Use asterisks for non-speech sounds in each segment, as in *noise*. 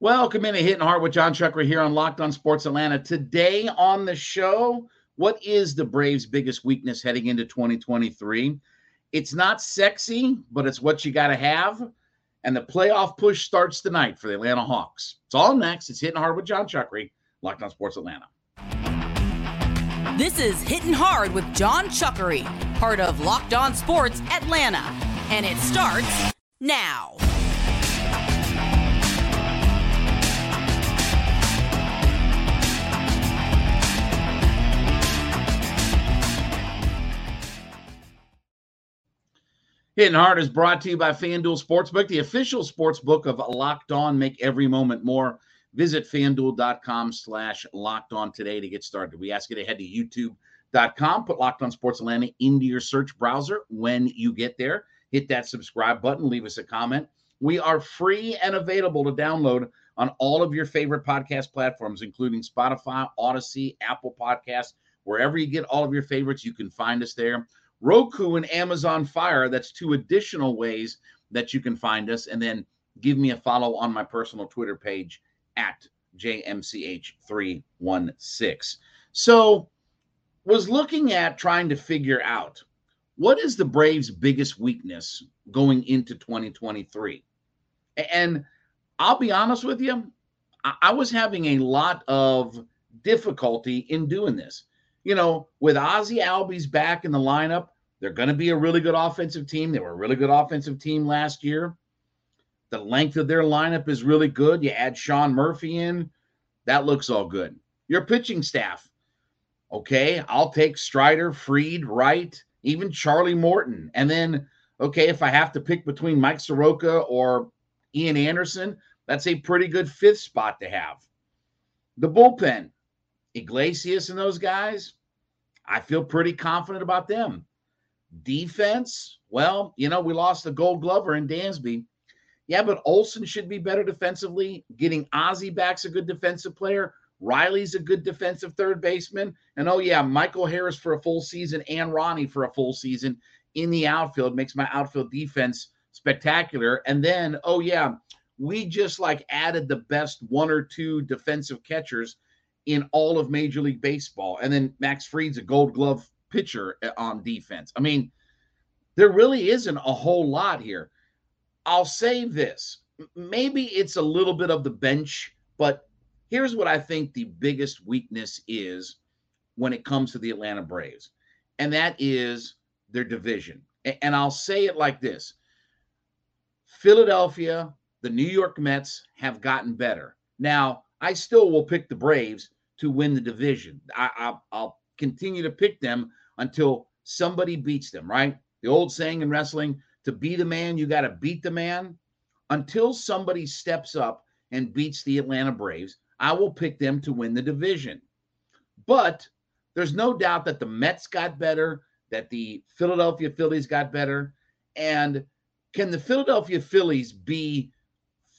Welcome in to Hitting Hard with Jon Chuckery here on Locked On Sports Atlanta. Today on the show, what is the Braves' biggest weakness heading into 2023? It's not sexy, but it's what you got to have. And the playoff push starts tonight for the Atlanta Hawks. It's all next. It's Hitting Hard with Jon Chuckery, Locked On Sports Atlanta. This is Hitting Hard with Jon Chuckery, part of Locked On Sports Atlanta. And it starts now. Hitting Hard is brought to you by FanDuel Sportsbook, the official sportsbook of Locked On. Make every moment more. Visit fanduel.com slash locked on today to get started. We ask you to head to youtube.com, put Locked On Sports Atlanta into your search browser. When you get there, hit that subscribe button, leave us a comment. We are free and available to download on all of your favorite podcast platforms, including Spotify, Audacy, Apple Podcasts, wherever you get all of your favorites, you can find us there. Roku and Amazon Fire. That's two additional ways that you can find us. And then give me a follow on my personal Twitter page at JMCH316. So, was looking at trying to figure out what is the Braves' biggest weakness going into 2023. And I'll be honest with you, I was having a lot of difficulty in doing this you know, with Ozzie Albies back in the lineup, they're going to be a really good offensive team. They were a really good offensive team last year. The length of their lineup is really good. You add Sean Murphy in, that looks all good. Your pitching staff, okay, I'll take Strider, Fried, Wright, even Charlie Morton. And then, okay, if I have to pick between Mike Soroka or Ian Anderson, that's a pretty good fifth spot to have. The bullpen, Iglesias and those guys, I feel pretty confident about them. Defense, well, you know, we lost the gold glover in Dansby. Yeah, but Olson should be better defensively. Getting Ozzie back's a good defensive player. Riley's a good defensive third baseman. And oh, yeah, Michael Harris for a full season and Ronnie for a full season in the outfield makes my outfield defense spectacular. And then, oh, yeah, we just like added the best one or two defensive catchers in all of Major League Baseball. And then Max Fried's a gold glove pitcher uh, on defense. I mean, there really isn't a whole lot here. I'll say this maybe it's a little bit of the bench, but here's what I think the biggest weakness is when it comes to the Atlanta Braves, and that is their division. And I'll say it like this Philadelphia, the New York Mets have gotten better. Now, I still will pick the Braves to win the division. I, will continue to pick them until somebody beats them, right? The old saying in wrestling to be the man, you got to beat the man. Until somebody steps up and beats the Atlanta Braves, I will pick them to win the division. But there's no doubt that the Mets got better, that the Philadelphia Phillies got better. And can the Philadelphia Phillies be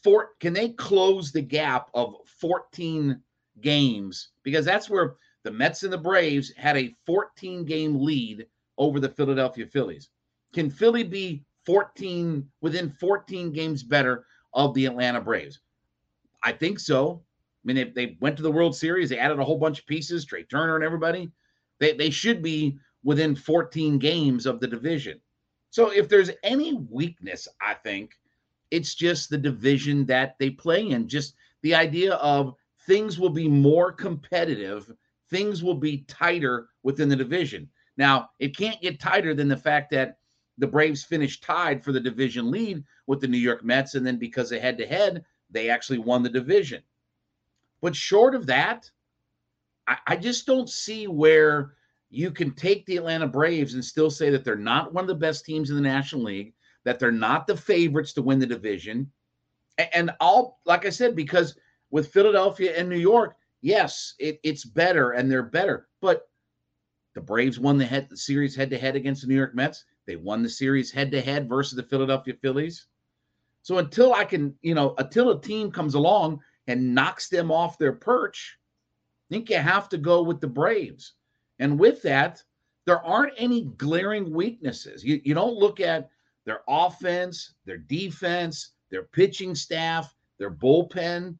four? Can they close the gap of 14 games because that's where the Mets and the Braves had a 14 game lead over the Philadelphia Phillies. Can Philly be 14 within 14 games better of the Atlanta Braves? I think so. I mean, they, they went to the World Series, they added a whole bunch of pieces, Trea Turner and everybody. They, they should be within 14 games of the division. So if there's any weakness, I think it's just the division that they play in. Just the idea of things will be more competitive, things will be tighter within the division. Now, it can't get tighter than the fact that the Braves finished tied for the division lead with the New York Mets. And then because of head to head, they actually won the division. But short of that, I, I, just don't see where you can take the Atlanta Braves and still say that they're not one of the best teams in the National League, that they're not the favorites to win the division. And, and all, like I said, because with Philadelphia and New York, yes, it, it's better and they're better. But the Braves won the head the series head to head against the New York Mets. They won the series head to head versus the Philadelphia Phillies. So until I can, you know, until a team comes along and knocks them off their perch, I think you have to go with the Braves. And with that, there aren't any glaring weaknesses. You, you don't look at their offense, their defense, their pitching staff, their bullpen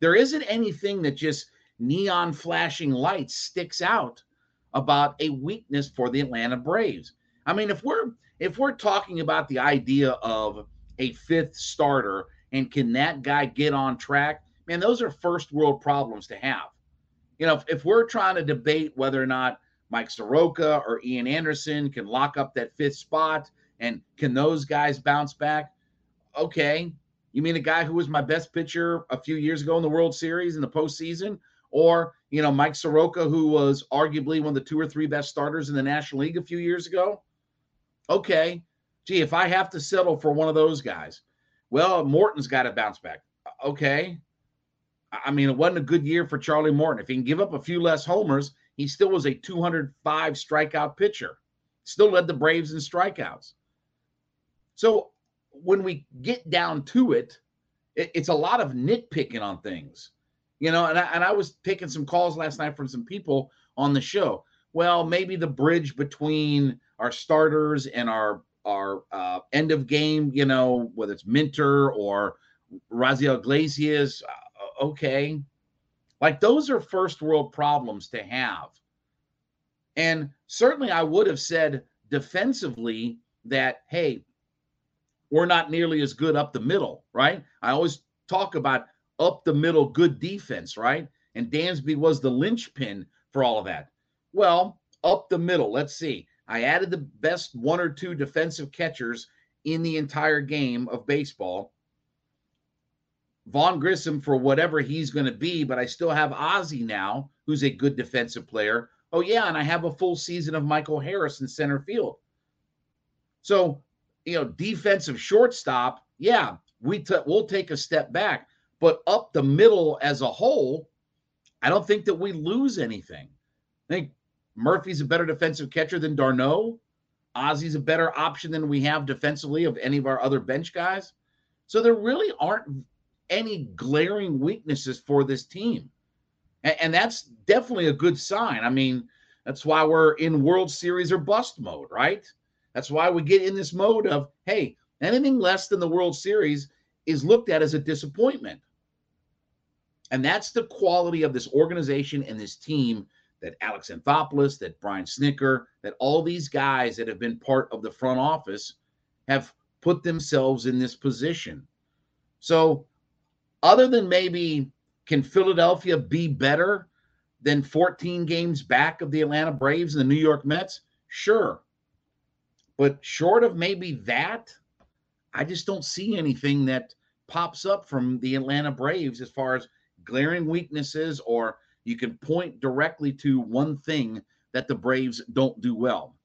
there isn't anything that just neon flashing lights sticks out about a weakness for the Atlanta Braves. I mean, if we're if we're talking about the idea of a fifth starter and can that guy get on track, man, those are first world problems to have. You know, if, if we're trying to debate whether or not Mike Soroka or Ian Anderson can lock up that fifth spot and can those guys bounce back? Okay. You mean a guy who was my best pitcher a few years ago in the World Series in the postseason? Or, you know, Mike Soroka, who was arguably one of the two or three best starters in the National League a few years ago? Okay. Gee, if I have to settle for one of those guys, well, Morton's got to bounce back. Okay. I mean, it wasn't a good year for Charlie Morton. If he can give up a few less homers, he still was a 205 strikeout pitcher, still led the Braves in strikeouts. So when we get down to it, it it's a lot of nitpicking on things, you know. And I, and I was taking some calls last night from some people on the show. Well, maybe the bridge between our starters and our our uh, end of game, you know, whether it's Minter or Raisel Iglesias, uh, okay, like those are first world problems to have. And certainly I would have said defensively that, hey, we're not nearly as good up the middle, right? I always talk about up the middle good defense, right? And Dansby was the linchpin for all of that. Well, up the middle, let's see. I added the best one or two defensive catchers in the entire game of baseball. Vaughn Grissom for whatever he's going to be, but I still have Ozzie now, who's a good defensive player. Oh, yeah, and I have a full season of Michael Harris in center field. So, you know, defensive shortstop, yeah, we t- we'll take a step back, but up the middle as a whole, I don't think that we lose anything. I think Murphy's a better defensive catcher than d'Arnaud. Ozzie's a better option than we have defensively of any of our other bench guys. So there really aren't any glaring weaknesses for this team. And, and, that's definitely a good sign. I mean, that's why we're in World Series or bust mode, right? That's why we get in this mode of, hey, anything less than the World Series is looked at as a disappointment. And that's the quality of this organization and this team that Alex Anthopoulos, that Brian Snitker, that all these guys that have been part of the front office have put themselves in this position. So other than maybe can Philadelphia be better than 14 games back of the Atlanta Braves and the New York Mets? Sure. But short of maybe that, I just don't see anything that pops up from the Atlanta Braves as far as glaring weaknesses or you can point directly to one thing that the Braves don't do well.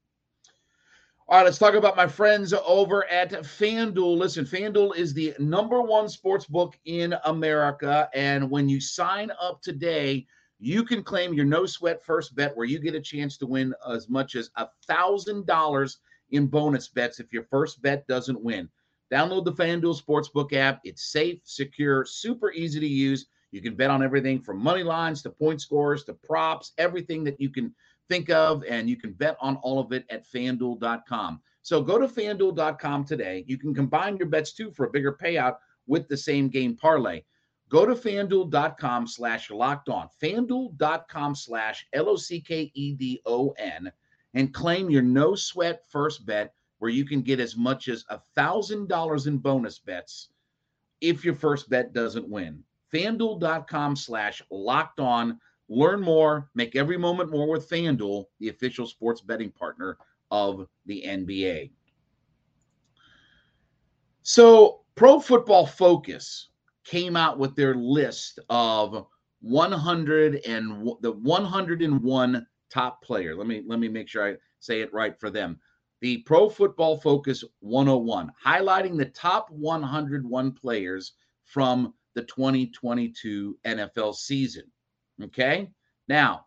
All right, let's talk about my friends over at FanDuel. Listen, FanDuel is the number one sports book in America. And when you sign up today, you can claim your no sweat first bet where you get a chance to win as much as a $1,000 in bonus bets if your first bet doesn't win. Download the FanDuel Sportsbook app. It's safe, secure, super easy to use. You can bet on everything from money lines to point scores to props, everything that you can think of, and you can bet on all of it at fanduel.com. So go to fanduel.com today. You can combine your bets too for a bigger payout with the same game parlay. Go to fanduel.com slash locked on, fanduel.com slash L O C K E D O N, and claim your no sweat first bet where you can get as much as a $1,000 in bonus bets if your first bet doesn't win. FanDuel.com slash locked on Learn more, make every moment more with FanDuel, the official sports betting partner of the NBA. So, Pro Football Focus came out with their list of 100 and the 101 top player. Let me let me make sure I say it right for them. The Pro Football Focus 101, highlighting the top 101 players from the 2022 NFL season. Okay. Now,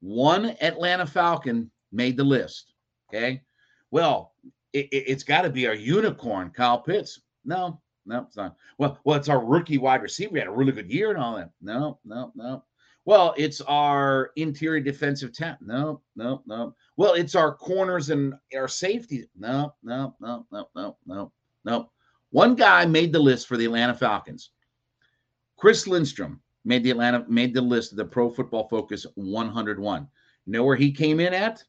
one Atlanta Falcon made the list. Okay. Well, it, has got to be our unicorn, Kyle Pitts. No, no, it's not. Well, well, it's our rookie wide receiver. We had a really good year and all that. No, no, no. Well, it's our interior defensive talent. No, no, no. Well, it's our corners and our safety. No, no, no, no, no, no, no. One guy made the list for the Atlanta Falcons. Chris Lindstrom made the Atlanta made the list of the Pro Football Focus 101. You know where he came in at?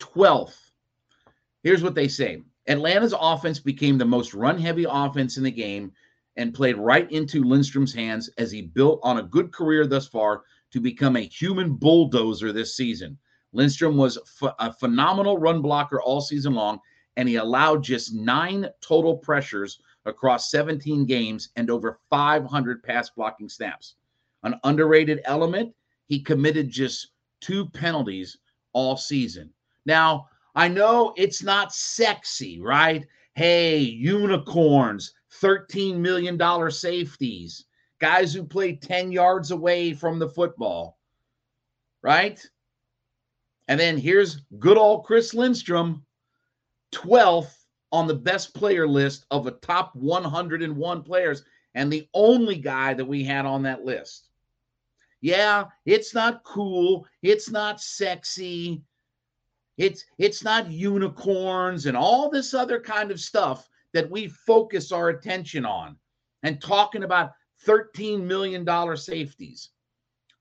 12th. Here's what they say. Atlanta's offense became the most run-heavy offense in the game and played right into Lindstrom's hands as he built on a good career thus far to become a human bulldozer this season. Lindstrom was a phenomenal run blocker all season long, and he allowed just nine total pressures across 17 games and over 500 pass blocking snaps. An underrated element, he committed just two penalties all season. Now, I know it's not sexy, right? Hey, unicorns, $13 million safeties, guys who play 10 yards away from the football, right? And then here's good old Chris Lindstrom, 12th on the best player list of a top 101 players, and the only guy that we had on that list. Yeah, it's not cool. It's not sexy. It's it's not unicorns and all this other kind of stuff that we focus our attention on and talking about 13 million dollar safeties.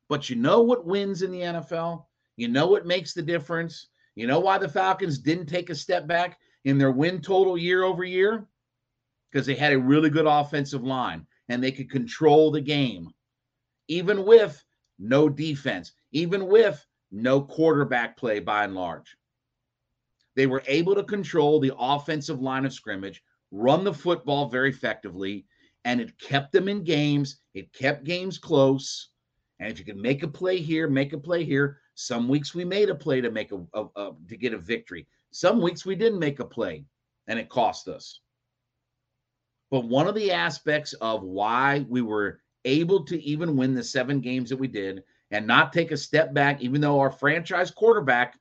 But you know what wins in the NFL? You know what makes the difference? You know why the Falcons didn't take a step back in their win total year over year? Because they had a really good offensive line and they could control the game, even with no defense, even with no quarterback play by and large. They were able to control the offensive line of scrimmage, run the football very effectively, and it kept them in games. It kept games close. And if you can make a play here, make a play here. Some weeks we made a play to make a, a, a to get a victory. Some weeks we didn't make a play, and it cost us. But one of the aspects of why we were able to even win the seven games that we did and not take a step back, even though our franchise quarterback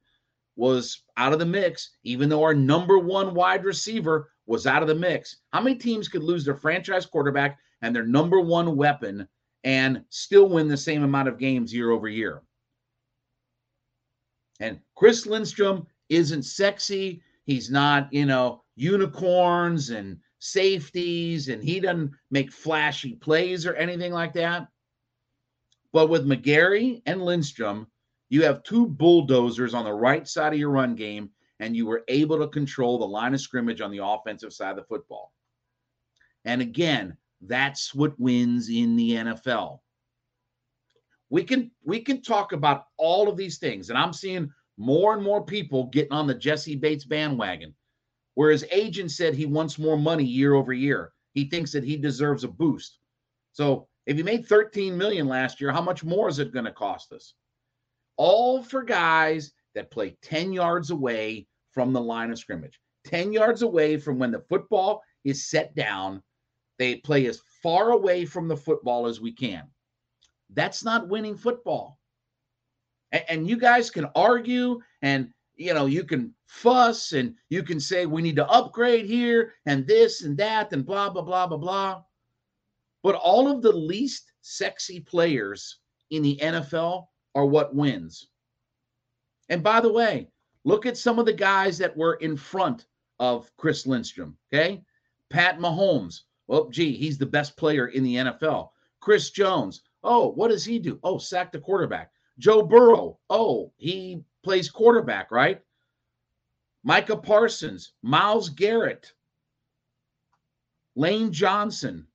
was out of the mix, even though our number one wide receiver was out of the mix. How many teams could lose their franchise quarterback and their number one weapon and still win the same amount of games year over year? And Chris Lindstrom isn't sexy. He's not, you know, unicorns and safeties, and he doesn't make flashy plays or anything like that. But with McGary and Lindstrom, you have two bulldozers on the right side of your run game, and you were able to control the line of scrimmage on the offensive side of the football. And again, that's what wins in the NFL. We can we can talk about all of these things, and I'm seeing more and more people getting on the Jessie Bates bandwagon. Where his agent said he wants more money year over year. He thinks that he deserves a boost. So if he made 13 million last year, how much more is it going to cost us? All for guys that play 10 yards away from the line of scrimmage. 10 yards away from when the football is set down. They play as far away from the football as we can. That's not winning football. And, and you guys can argue and you know, you can fuss and you can say we need to upgrade here and this and that and blah, blah, blah, blah, blah. But all of the least sexy players in the NFL are what wins. And by the way, look at some of the guys that were in front of Chris Lindstrom. Okay. Pat Mahomes. Well, gee, he's the best player in the NFL. Chris Jones. Oh, what does he do? Oh, sack the quarterback. Joe Burrow. Oh, he plays quarterback, right? Micah Parsons, Myles Garrett, Lane Johnson,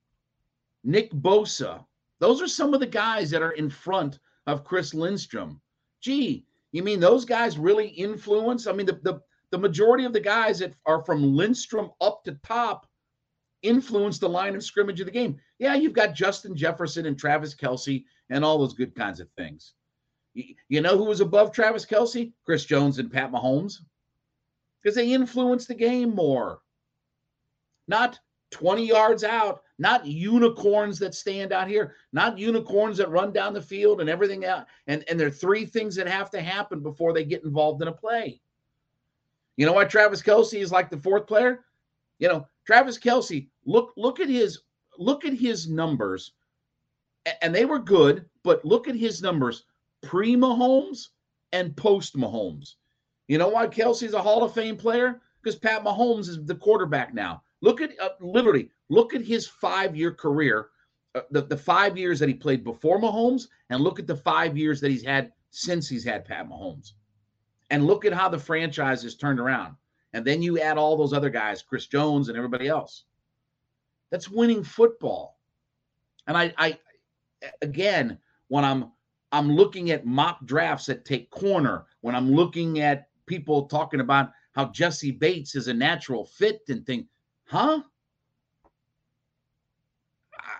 Nick Bosa. Those are some of the guys that are in front of Chris Lindstrom. Gee, you mean those guys really influence? I mean, the, the, the majority of the guys that are from Lindstrom up to top influence the line of scrimmage of the game. Yeah, you've got Justin Jefferson and Travis Kelce and all those good kinds of things. You know who was above Travis Kelce? Chris Jones and Pat Mahomes. Because they influence the game more. Not 20 yards out, not unicorns that stand out here, not unicorns that run down the field and everything out. And, and there are three things that have to happen before they get involved in a play. You know why Travis Kelce is like the fourth player? You know, Travis Kelce, look, look at his look at his numbers. And they were good, but look at his numbers pre Mahomes and post Mahomes. You know why Kelce's a Hall of Fame player? Because Pat Mahomes is the quarterback now. Look at uh, literally look at his five year career uh, the, the five years that he played before Mahomes and look at the five years that he's had since he's had Pat Mahomes. And look at how the franchise has turned around. And then you add all those other guys, Chris Jones and everybody else. That's winning football. And I, I again, when I'm I'm looking at mock drafts that take corner, when I'm looking at people talking about how Jessie Bates is a natural fit and think, huh?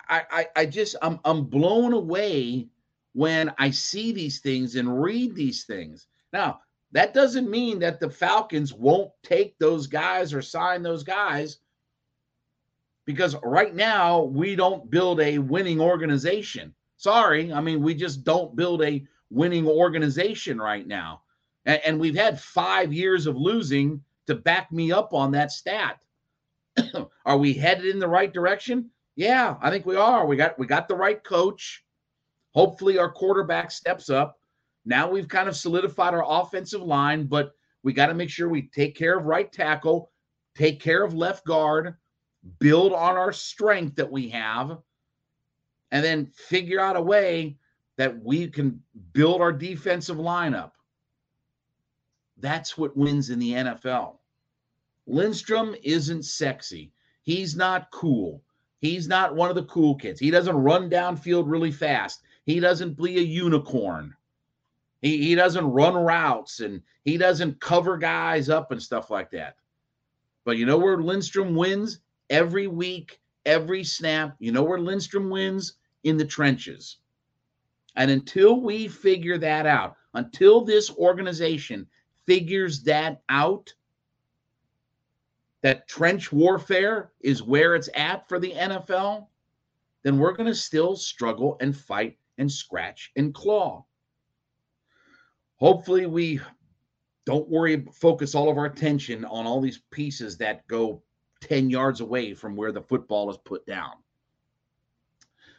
I, I, I just I'm I'm blown away when I see these things and read these things. Now, that doesn't mean that the Falcons won't take those guys or sign those guys because right now we don't build a winning organization. Sorry, I mean, we just don't build a winning organization right now. And, and we've had five years of losing to back me up on that stat. *coughs* are we headed in the right direction? Yeah, I think we are. We got we got the right coach. Hopefully our quarterback steps up. Now we've kind of solidified our offensive line, but we got to make sure we take care of right tackle, take care of left guard, build on our strength that we have, and then figure out a way that we can build our defensive lineup. That's what wins in the NFL. Lindstrom isn't sexy. He's not cool. He's not one of the cool kids. He doesn't run downfield really fast. He doesn't be a unicorn. He, he doesn't run routes and he doesn't cover guys up and stuff like that. But you know where Lindstrom wins? Every week, every snap. You know where Lindstrom wins? In the trenches. And until we figure that out, until this organization figures that out, that trench warfare is where it's at for the NFL, then we're going to still struggle and fight and scratch and claw. Hopefully, we don't worry, focus all of our attention on all these pieces that go 10 yards away from where the football is put down.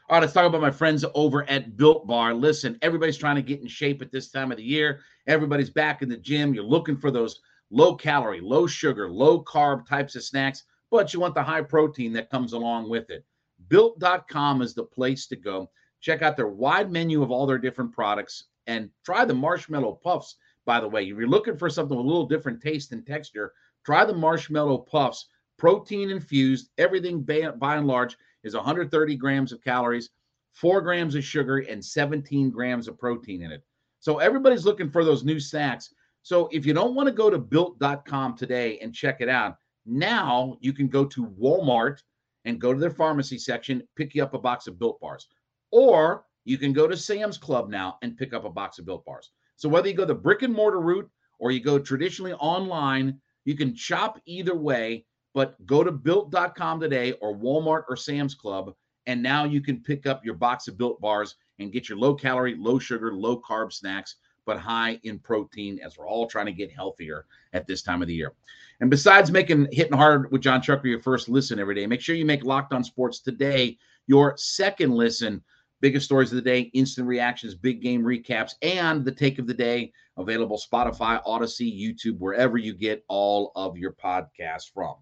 All right, let's talk about my friends over at Built Bar. Listen, everybody's trying to get in shape at this time of the year. Everybody's back in the gym. You're looking for those low calorie, low sugar, low carb types of snacks, but you want the high protein that comes along with it. Built.com is the place to go. Check out their wide menu of all their different products and try the marshmallow puffs. By the way, if you're looking for something with a little different taste and texture, try the marshmallow puffs. Protein infused, everything by, by and large is 130 grams of calories, four grams of sugar, and 17 grams of protein in it. So everybody's looking for those new snacks. So if you don't want to go to built.com today and check it out, now you can go to Walmart and go to their pharmacy section, pick you up a box of built bars. Or you can go to Sam's Club now and pick up a box of built bars. So whether you go the brick and mortar route or you go traditionally online, you can shop either way, but go to built.com today or Walmart or Sam's Club. And now you can pick up your box of built bars and get your low calorie, low sugar, low carb snacks but high in protein as we're all trying to get healthier at this time of the year. And besides making hitting hard with Jon Chucker your first listen every day, make sure you make Locked On Sports today your second listen. Biggest stories of the day, instant reactions, big game recaps, and the take of the day available Spotify, Audacy, YouTube, wherever you get all of your podcasts from.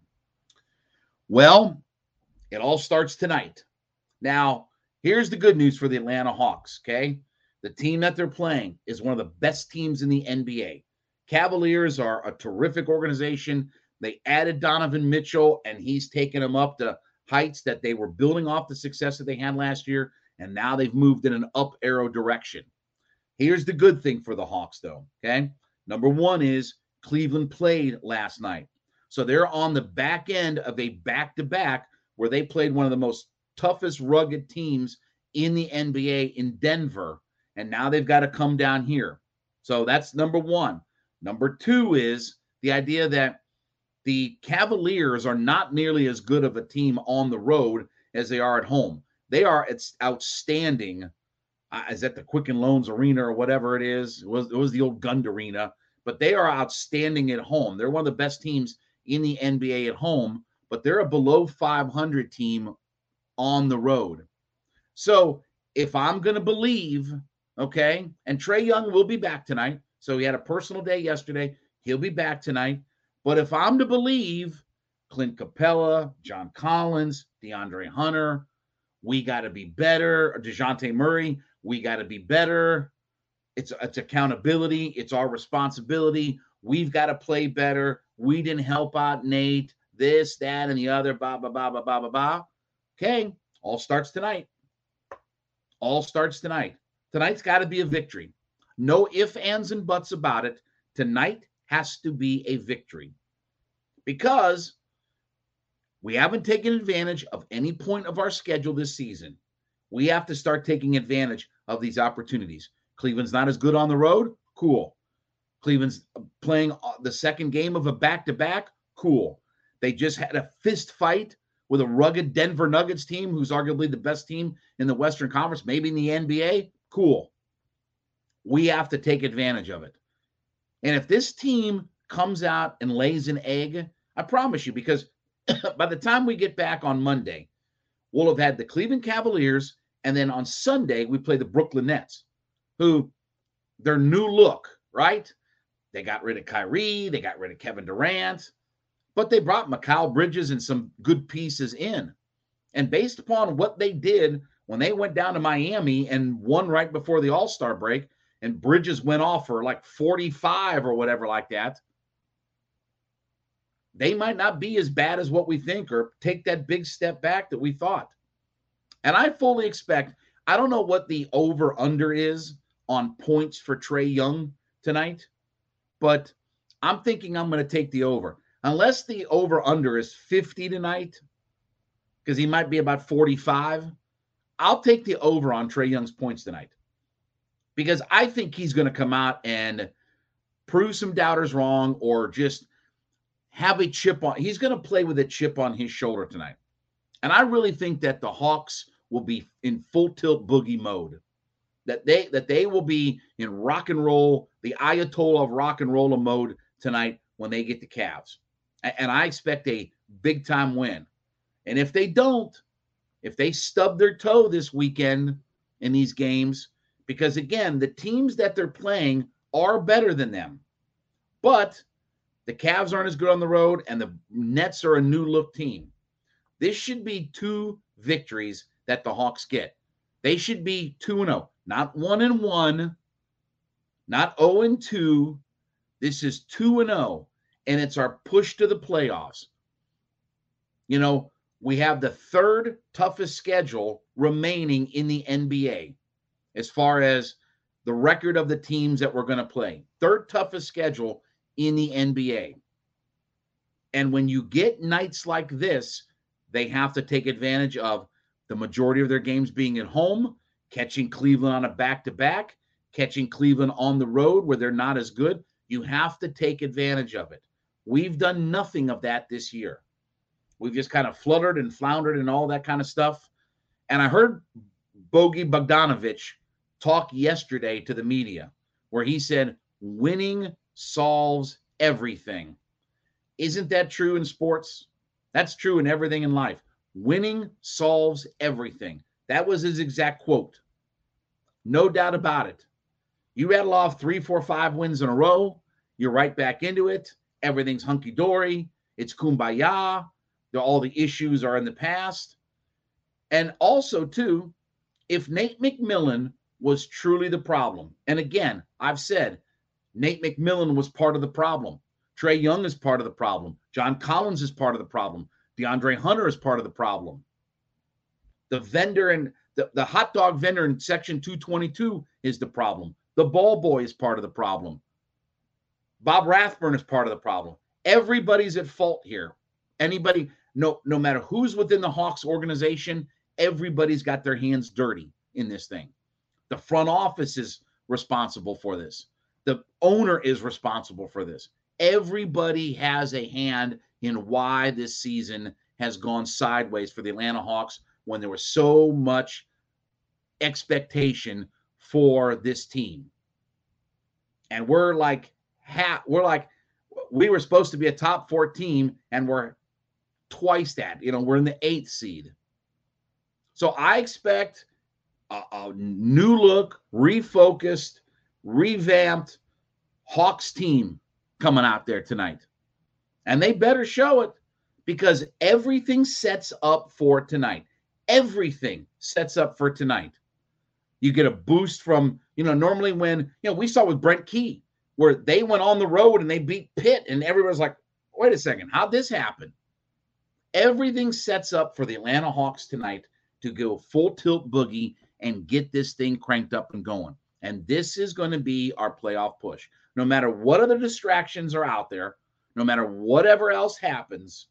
Well, it all starts tonight. Now, here's the good news for the Atlanta Hawks, okay? The team that they're playing is one of the best teams in the NBA. Cavaliers are a terrific organization. They added Donovan Mitchell, and he's taken them up to heights that they were building off the success that they had last year. And now they've moved in an up arrow direction. Here's the good thing for the Hawks, though. Okay. Number one is Cleveland played last night. So they're on the back end of a back to back where they played one of the most toughest, rugged teams in the NBA in Denver and now they've got to come down here. So that's number one. Number two is the idea that the Cavaliers are not nearly as good of a team on the road as they are at home. They are it's outstanding. Uh, is that the Quicken Loans Arena or whatever it is? It was it was the old Gund Arena, but they are outstanding at home. They're one of the best teams in the NBA at home, but they're a below 500 team on the road. So if I'm going to believe Okay. And Trae Young will be back tonight. So he had a personal day yesterday. He'll be back tonight. But if I'm to believe Clint Capela, John Collins, DeAndre Hunter, We got to be better. DeJounte Murray, we got to be better. It's, it's accountability. It's our responsibility. We've got to play better. We didn't help out Nate, this, that, and the other, blah, blah, blah, blah, blah, blah, blah. Okay, all starts tonight. All starts tonight. Tonight's got to be a victory. No ifs, ands, and buts about it. Tonight has to be a victory because we haven't taken advantage of any point of our schedule this season. We have to start taking advantage of these opportunities. Cleveland's not as good on the road. Cool. Cleveland's playing uh, the second game of a back to back. Cool. They just had a fist fight with a rugged Denver Nuggets team, who's arguably the best team in the Western Conference, maybe in the NBA. Cool. We have to take advantage of it. And if this team comes out and lays an egg, I promise you, because *coughs* by the time we get back on Monday, we'll have had the Cleveland Cavaliers, and then on Sunday we play the Brooklyn Nets, who their new look, right? They got rid of Kyrie, they got rid of Kevin Durant, but they brought Mikal Bridges and some good pieces in. And based upon what they did when they went down to Miami and won right before the All Star break, and Bridges went off for like 45 or whatever like that, they might not be as bad as what we think or take that big step back that we thought. And I fully expect, I don't know what the over under is on points for Trae Young tonight, but I'm thinking I'm going to take the over. Unless the over under is 50 tonight, because he might be about 45, I'll take the over on Trae Young's points tonight because I think he's going to come out and prove some doubters wrong or just have a chip on. He's going to play with a chip on his shoulder tonight. And I really think that the Hawks will be in full tilt boogie mode. That they that they will be in rock and roll, the Ayatollah of rock and roll mode tonight when they get the Cavs. And I expect a big time win. And if they don't, if they stub their toe this weekend in these games, because again, the teams that they're playing are better than them. But the Cavs aren't as good on the road, and the Nets are a new look team. This should be two victories that the Hawks get. They should be 2 0, not 1 and 1, not 0 and 2. This is 2 and 0, and it's our push to the playoffs. You know, we have the third toughest schedule remaining in the NBA as far as the record of the teams that we're going to play. Third toughest schedule in the NBA. And when you get nights like this, they have to take advantage of the majority of their games being at home, catching Cleveland on a back to back, catching Cleveland on the road where they're not as good. You have to take advantage of it. We've done nothing of that this year. We've just kind of fluttered and floundered and all that kind of stuff. And I heard Bogi Bogdanovic talk yesterday to the media where he said winning solves everything. Isn't that true in sports? That's true in everything in life. Winning solves everything. That was his exact quote. No doubt about it. You rattle off three, four, five wins in a row, you're right back into it. Everything's hunky dory. It's kumbaya. All the issues are in the past. And also, too, if Nate McMillan was truly the problem, and again, I've said Nate McMillan was part of the problem. Trae Young is part of the problem. John Collins is part of the problem. DeAndre Hunter is part of the problem. The vendor and the, the hot dog vendor in section 222 is the problem. The ball boy is part of the problem. Bob Rathbun is part of the problem. Everybody's at fault here. Anybody, no, no matter who's within the Hawks organization, everybody's got their hands dirty in this thing. The front office is responsible for this. The owner is responsible for this. Everybody has a hand in why this season has gone sideways for the Atlanta Hawks when there was so much expectation for this team. And we're like ha- we're like we were supposed to be a top 4 team and we're twice that. You know, we're in the 8th seed. So I expect a, a new look, refocused revamped Hawks team coming out there tonight. And they better show it because everything sets up for tonight. everything sets up for tonight. You get a boost from, you know, normally when, you know, we saw with Brent Key, where they went on the road and they beat Pitt, and everybody's like, wait a second, how'd this happen? Everything sets up for the Atlanta Hawks tonight to go full tilt boogie and get this thing cranked up and going. And this is going to be our playoff push. No matter what other distractions are out there, no matter whatever else happens,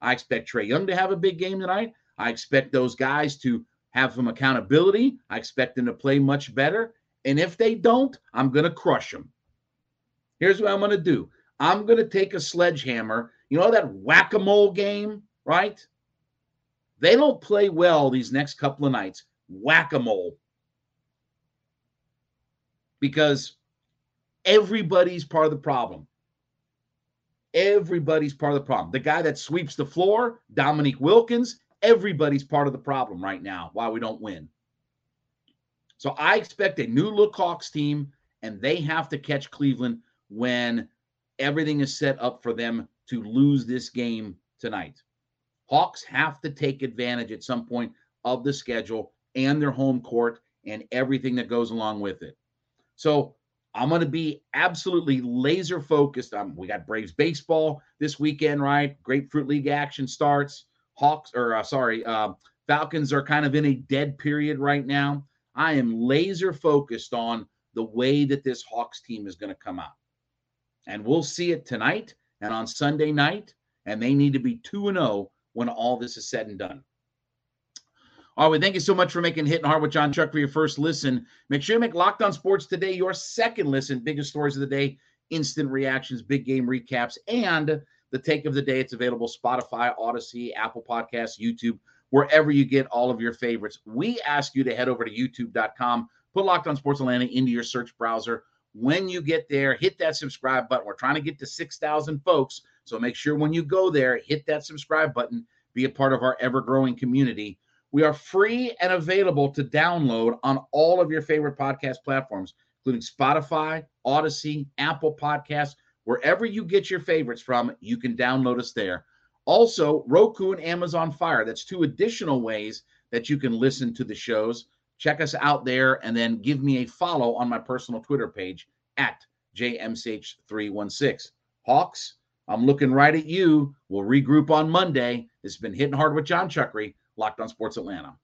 I expect Trae Young to have a big game tonight. I expect those guys to have some accountability. I expect them to play much better. And if they don't, I'm going to crush them. Here's what I'm going to do I'm going to take a sledgehammer. You know that whack a mole game, right? They don't play well these next couple of nights. Whack a mole. Because everybody's part of the problem. Everybody's part of the problem. The guy that sweeps the floor, Dominique Wilkins, everybody's part of the problem right now why we don't win. So I expect a new look Hawks team, and they have to catch Cleveland when everything is set up for them to lose this game tonight. Hawks have to take advantage at some point of the schedule and their home court and everything that goes along with it. So I'm going to be absolutely laser focused. Um, we got Braves baseball this weekend, right? Grapefruit League action starts. Hawks, or uh, sorry, uh, Falcons are kind of in a dead period right now. I am laser focused on the way that this Hawks team is going to come out. And we'll see it tonight and on Sunday night. And they need to be 2 and 0 when all this is said and done. All right, thank you so much for making Hitting Hard with John Chuck for your first listen. Make sure you make Locked On Sports today your second listen. Biggest stories of the day, instant reactions, big game recaps, and the take of the day. It's available Spotify, Audacy, Apple Podcasts, YouTube, wherever you get all of your favorites. We ask you to head over to youtube.com, put Locked On Sports Atlanta into your search browser. When you get there, hit that subscribe button. We're trying to get to 6,000 folks. So make sure when you go there, hit that subscribe button, be a part of our ever growing community. We are free and available to download on all of your favorite podcast platforms, including Spotify, Audacy, Apple Podcasts, wherever you get your favorites from, you can download us there. Also, Roku and Amazon Fire. That's two additional ways that you can listen to the shows. Check us out there and then give me a follow on my personal Twitter page at JMCH316. Hawks, I'm looking right at you. We'll regroup on Monday. It's been hitting hard with Jon Chuckery. Locked on Sports Atlanta.